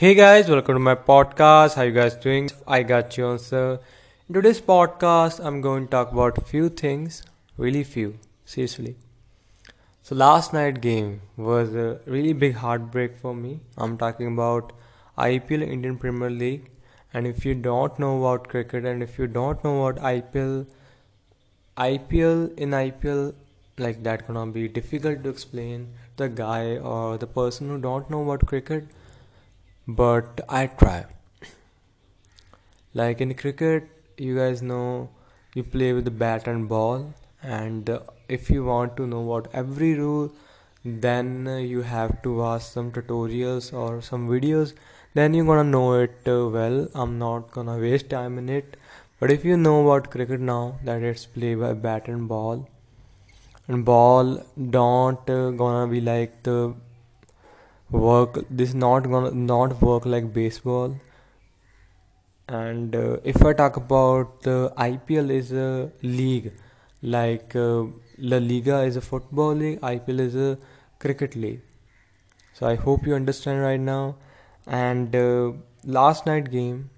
Hey guys, welcome to my podcast. How you guys doing? I got you answer. In today's podcast, I'm going to talk about few things, really few, seriously. So last night game was a really big heartbreak for me. I'm talking about IPL Indian Premier League. And if you don't know about cricket and if you don't know about IPL, IPL in IPL like that gonna be difficult to explain the guy or the person who don't know about cricket but I try. Like in cricket, you guys know you play with the bat and ball, and if you want to know about every rule, then you have to watch some tutorials or some videos. Then you're gonna know it uh, well. I'm not gonna waste time in it. But if you know about cricket now, that it's played by bat and ball, and ball don't uh, gonna be like the work this not gonna not work like baseball. And uh, if i talk about the ipl is a league like uh, la liga is a football league ipl is a cricket league. So i hope you understand right now. And uh, last night game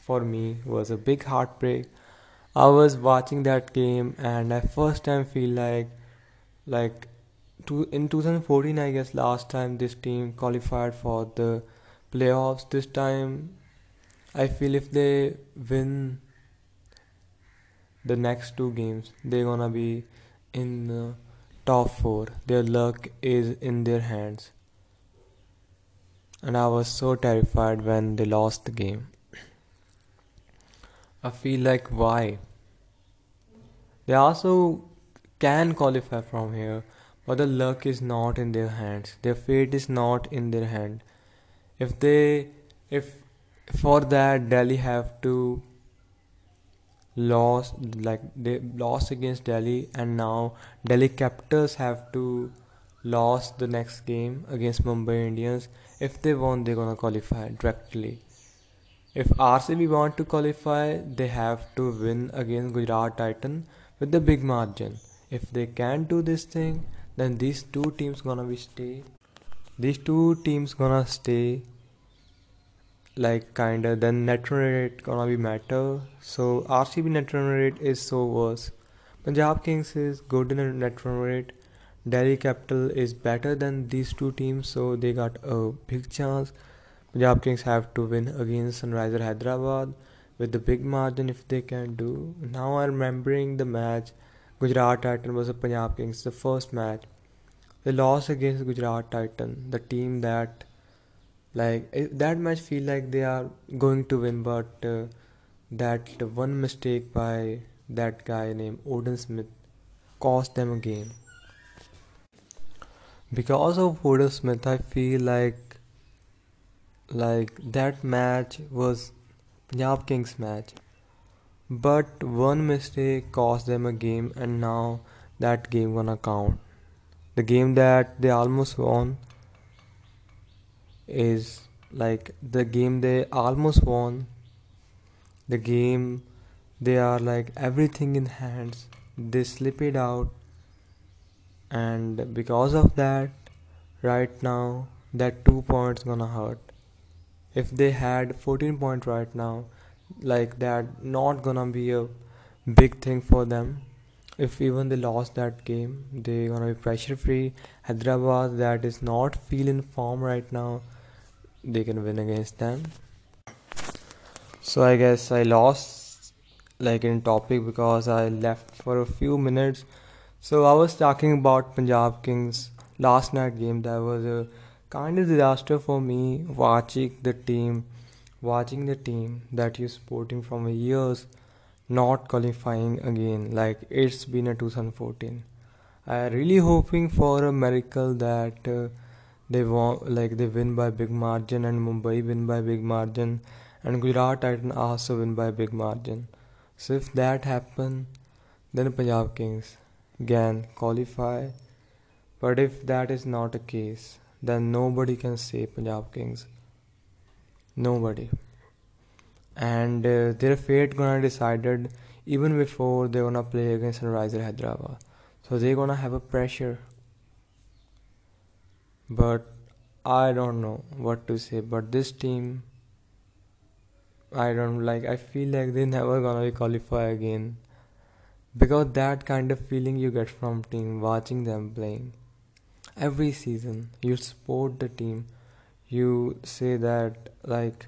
for me was a big heartbreak. I was watching that game and i first time feel like like in 2014 i guess last time this team qualified for the playoffs. This time i feel if they win the next two games they're gonna be in the top four. Their luck is in their hands. And i was so terrified when they lost the game. I feel like why? They also can qualify from here but the luck is not in their hands. Their fate is not in their hand. If they if for that delhi have to lost like they lost against delhi and now delhi capitals have to lost the next game against mumbai indians. If they won they're gonna qualify directly. If rcb want to qualify they have to win against gujarat titan with the big margin. If they can't do this thing then these two teams gonna be stay. These two teams gonna stay like kinda then net run rate gonna be matter. So RCB net run rate is so worse. Punjab Kings is good in net run rate. Delhi Capital is better than these two teams so they got a big chance. Punjab Kings have to win against Sunriser Hyderabad with the big margin if they can do. Now I'm remembering the match Gujarat Titan a Punjab Kings, the first match. They lost against Gujarat Titan, the team that, like, that match feel like they are going to win, but uh, that one mistake by that guy named Odean Smith cost them a game. Because of Odean Smith, I feel like, like that match was Punjab Kings match but one mistake cost them a game and now that game gonna count. The game that they almost won is like the game they almost won the game they are like everything in hands they slip it out. And because of that right now that two points gonna hurt. If they had 14 points right now like that not gonna be a big thing for them. If even they lost that game they gonna be pressure free. Hyderabad that is not feeling form right now they can win against them. So i guess i lost like in topic because i left for a few minutes. So i was talking about punjab kings last night game. That was a kind of disaster for me watching the team watching the team that you're supporting from years not qualifying again like it's been a 2014 i really hoping for a miracle that uh, they want like they win by big margin and mumbai win by big margin and gujarat titan also win by big margin. So if that happen then punjab kings can qualify. But if that is not a case then nobody can say punjab kings nobody and uh, their fate gonna decided even before they gonna play against Sunriser Hyderabad so they gonna have a pressure but I don't know what to say, but this team, I don't like. I feel like they never gonna be qualify again because that kind of feeling you get from team watching them playing every season. You support the team. You say that like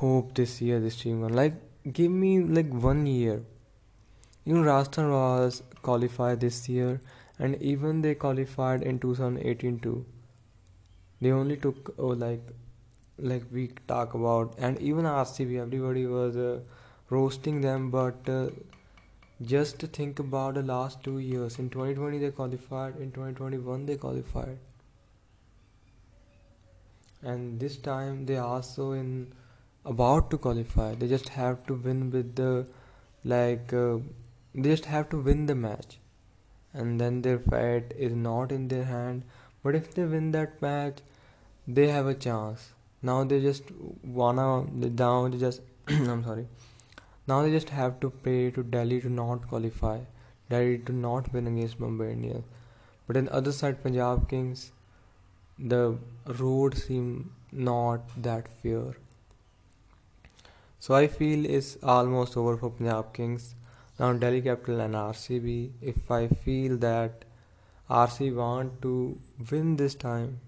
hope this year this team gonna like give me like one year. Even Rajasthan was qualified this year, and even they qualified in 2018 too. They only took oh, like like we talk about and even RCB everybody was uh, roasting them but uh, just think about the last two years. In 2020 they qualified. In 2021 they qualified and this time they are so in about to qualify they just have to win with the like uh, they just have to win the match and then their fate is not in their hand but if they win that match they have a chance. Now they just wanna now they just I'm sorry. Now they just have to pray to Delhi to not qualify, Delhi to not win against Mumbai Indians. But on the other side, Punjab Kings, the road seem not that fair. So I feel it's almost over for Punjab Kings. Now Delhi Capital and RCB. If I feel that RC want to win this time,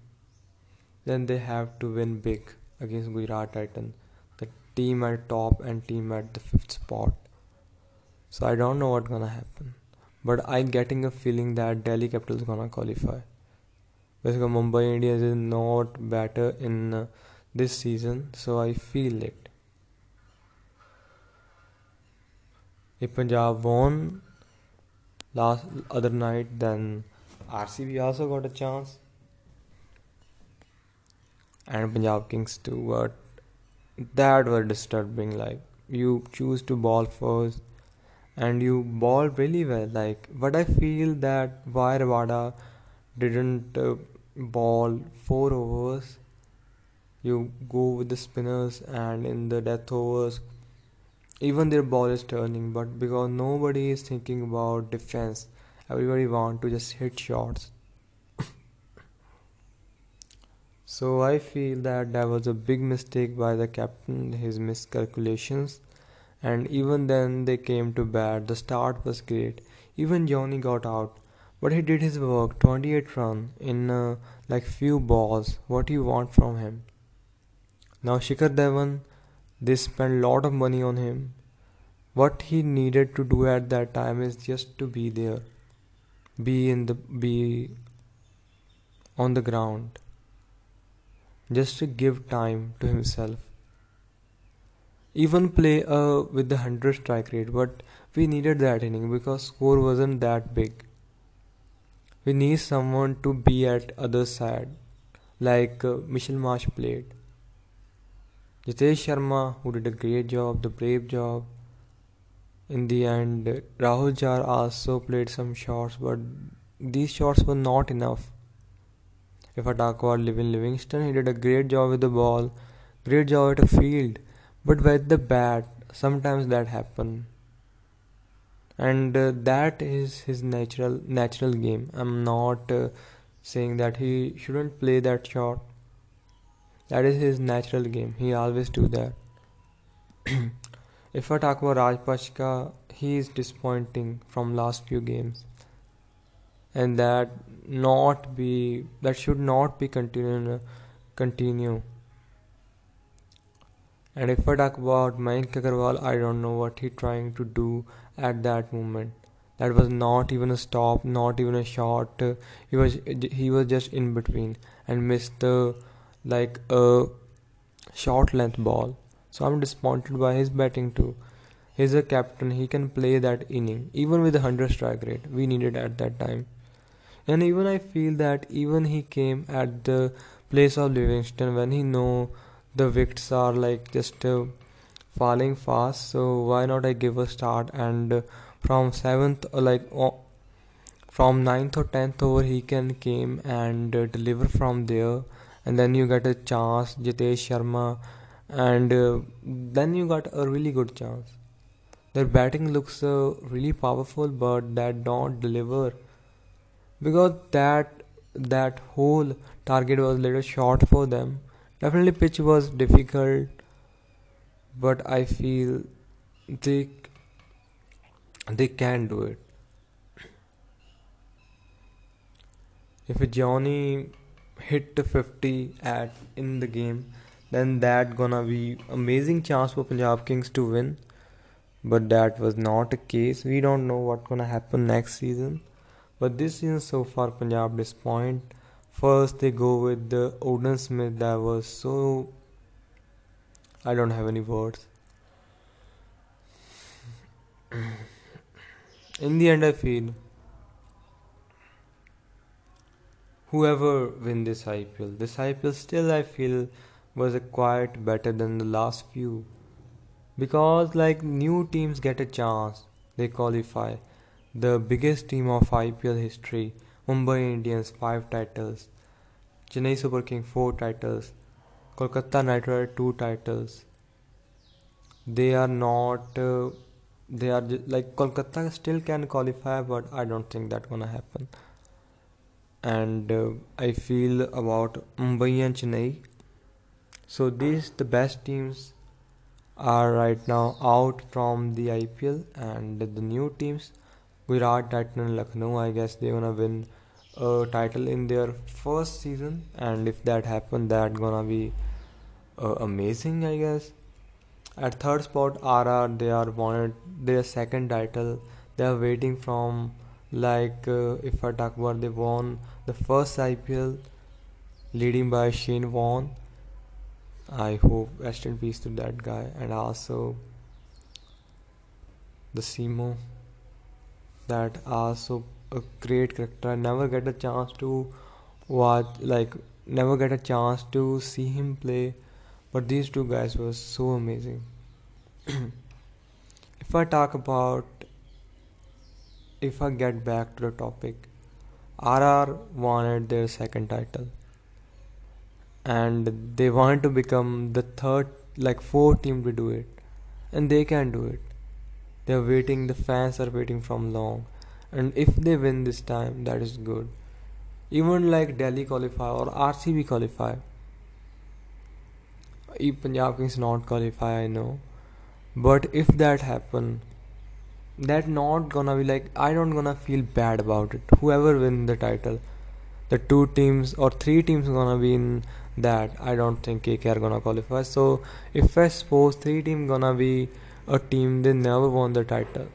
then they have to win big against Gujarat Titan, the team at top and team at the fifth spot. So I don't know what's gonna happen, but I'm getting a feeling that Delhi Capital is gonna qualify. Because Mumbai Indians is not better in uh, this season, so I feel it. If Punjab won last other night, then RCB also got a chance and Punjab Kings too, but that was disturbing. Like you choose to ball first and you ball really well. Like, but I feel that why didn't uh, ball four overs. You go with the spinners and in the death overs, even their ball is turning. But because nobody is thinking about defense, everybody want to just hit shots. So I feel that that was a big mistake by the captain, his miscalculations. And even then they came to bat. The start was great. Even Johnny got out, but he did his work. 28 run in uh, like few balls. What you want from him? Now Shikhar Dhawan, they spent lot of money on him. What he needed to do at that time is just to be there, be in the be on the ground just to give time to himself. Even play uh, with the 100 strike rate, but we needed that inning because score wasn't that big. We need someone to be at other side, like uh, Mitchell Marsh played. Jitesh Sharma, who did a great job, the brave job. In the end, Rahul Chahar also played some shots, but these shots were not enough. If I talk about Liam Livingstone, he did a great job with the ball, great job at a field, but with the bat, sometimes that happen, and uh, that is his natural natural game. I'm not uh, saying that he shouldn't play that shot. That is his natural game. He always do that. if I talk about Rajapaksa, he is disappointing from last few games and that not be that should not be continue continue and if I talk about Mayank Agarwal I don't know what he trying to do at that moment. That was not even a stop not even a shot. He was he was just in between and missed the like a short length ball. So I'm disappointed by his batting too. He's a captain. He can play that inning even with a 100 strike rate. We needed at that time. And even I feel that even he came at the place of Livingstone when he know the wickets are like just uh, falling fast so why not I give a start? And from 7th uh, like from 9th or 10th over he can came and deliver from there. And then you get a chance Jitesh Sharma. And uh, then you got a really good chance. Their batting looks uh, really powerful but that don't deliver. Because that that whole target was little short for them. Definitely, pitch was difficult, but I feel they they can do it. If Johnny hit 50 at in the game, then that gonna be amazing chance for Punjab Kings to win. But that was not the case. We don't know what gonna happen next season. But this season so far, Punjab disappoint. First they go with the Odean Smith that was so I don't have any words. In the end I feel whoever win this IPL, this IPL still I feel was a quite better than the last few. Because like new teams get a chance, they qualify. The biggest team of IPL history, Mumbai Indians 5 titles, Chennai Super King 4 titles, Kolkata Knight Riders 2 titles. They are not. Uh, they are just, like Kolkata still can qualify, but I don't think that gonna happen. And uh, I feel about Mumbai and Chennai. So these the best teams are right now out from the IPL, and the new teams Virat, Titan, and Lucknow. I guess they're gonna win a title in their first season, and if that happens, that gonna be uh, amazing. I guess. At third spot, RR they are wanted their second title. They are waiting from like uh, if I talk about they won the first IPL, leading by Shane Warne. I hope rest in peace to that guy, and also the Simo that also a great character. I never get a chance to watch like never get a chance to see him play, but these two guys were so amazing. if I talk about if I get back to the topic, RR wanted their second title. And they want to become the third like fourth team to do it. And they can do it. They're waiting the fans are waiting from long and if they win this time that is good even like delhi qualify or rcb qualify if punjab kings not qualify i know but if that happen that not gonna be like i don't gonna feel bad about it whoever win the title the two teams or three teams gonna be in that I don't think KK are gonna qualify. So if I suppose three team gonna be a team they never won the title,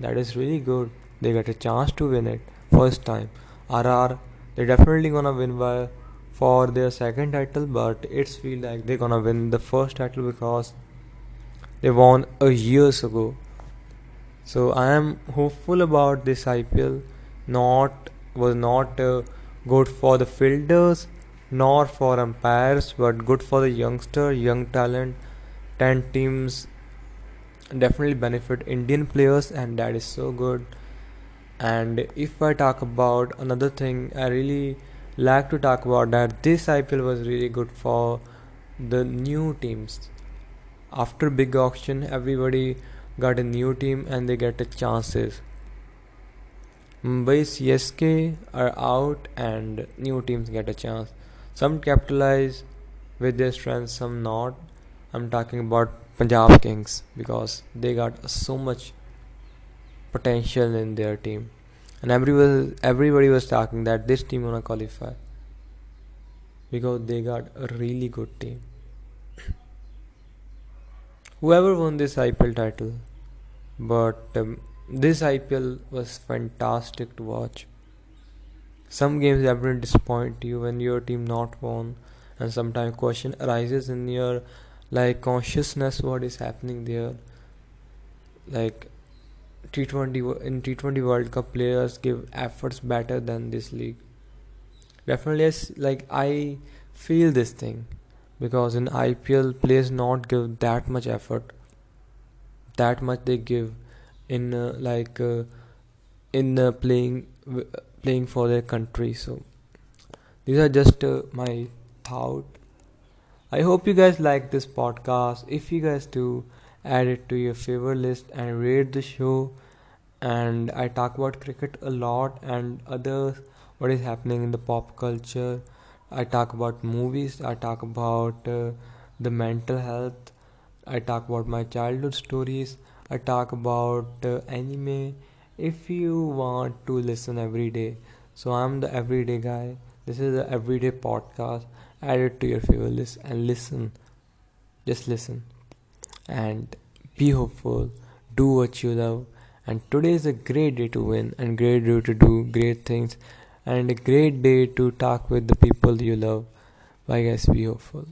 that is really good. They get a chance to win it first time. RR they definitely gonna win by for their second title, but it's feel like they're gonna win the first title because they won a years ago. So I am hopeful about this IPL. Not was not uh, good for the fielders nor for umpires, but good for the youngster, young talent. 10 teams definitely benefit Indian players, and that is so good. And if I talk about another thing, I really like to talk about that this IPL was really good for the new teams. After big auction, everybody got a new team and they get the chances. Mumbai CSK are out and new teams get a chance. Some capitalize with their strengths, some not. I'm talking about Punjab Kings because they got so much potential in their team, and everybody everybody was talking that this team gonna qualify because they got a really good team. Whoever won this IPL title, but um, this IPL was fantastic to watch. Some games definitely disappoint you when your team not won, and sometimes question arises in your like consciousness what is happening there. Like T20 in T20 World Cup players give efforts better than this league. Definitely, yes, like I feel this thing because in IPL players not give that much effort, that much they give in uh, like uh, in uh, playing playing for their country. So these are just uh, my thought. I hope you guys like this podcast. If you guys do add it to your favorite list and rate the show and i talk about cricket a lot and others what is happening in the pop culture I talk about movies, I talk about uh, the mental health, I talk about my childhood stories, I talk about uh, anime. If you want to listen every day, so I'm the everyday guy. This is the everyday podcast. Add it to your favorite list and listen. Just listen and be hopeful. Do what you love. And today is a great day to win and great day to do great things and a great day to talk with the people you love. Bye guys, be hopeful.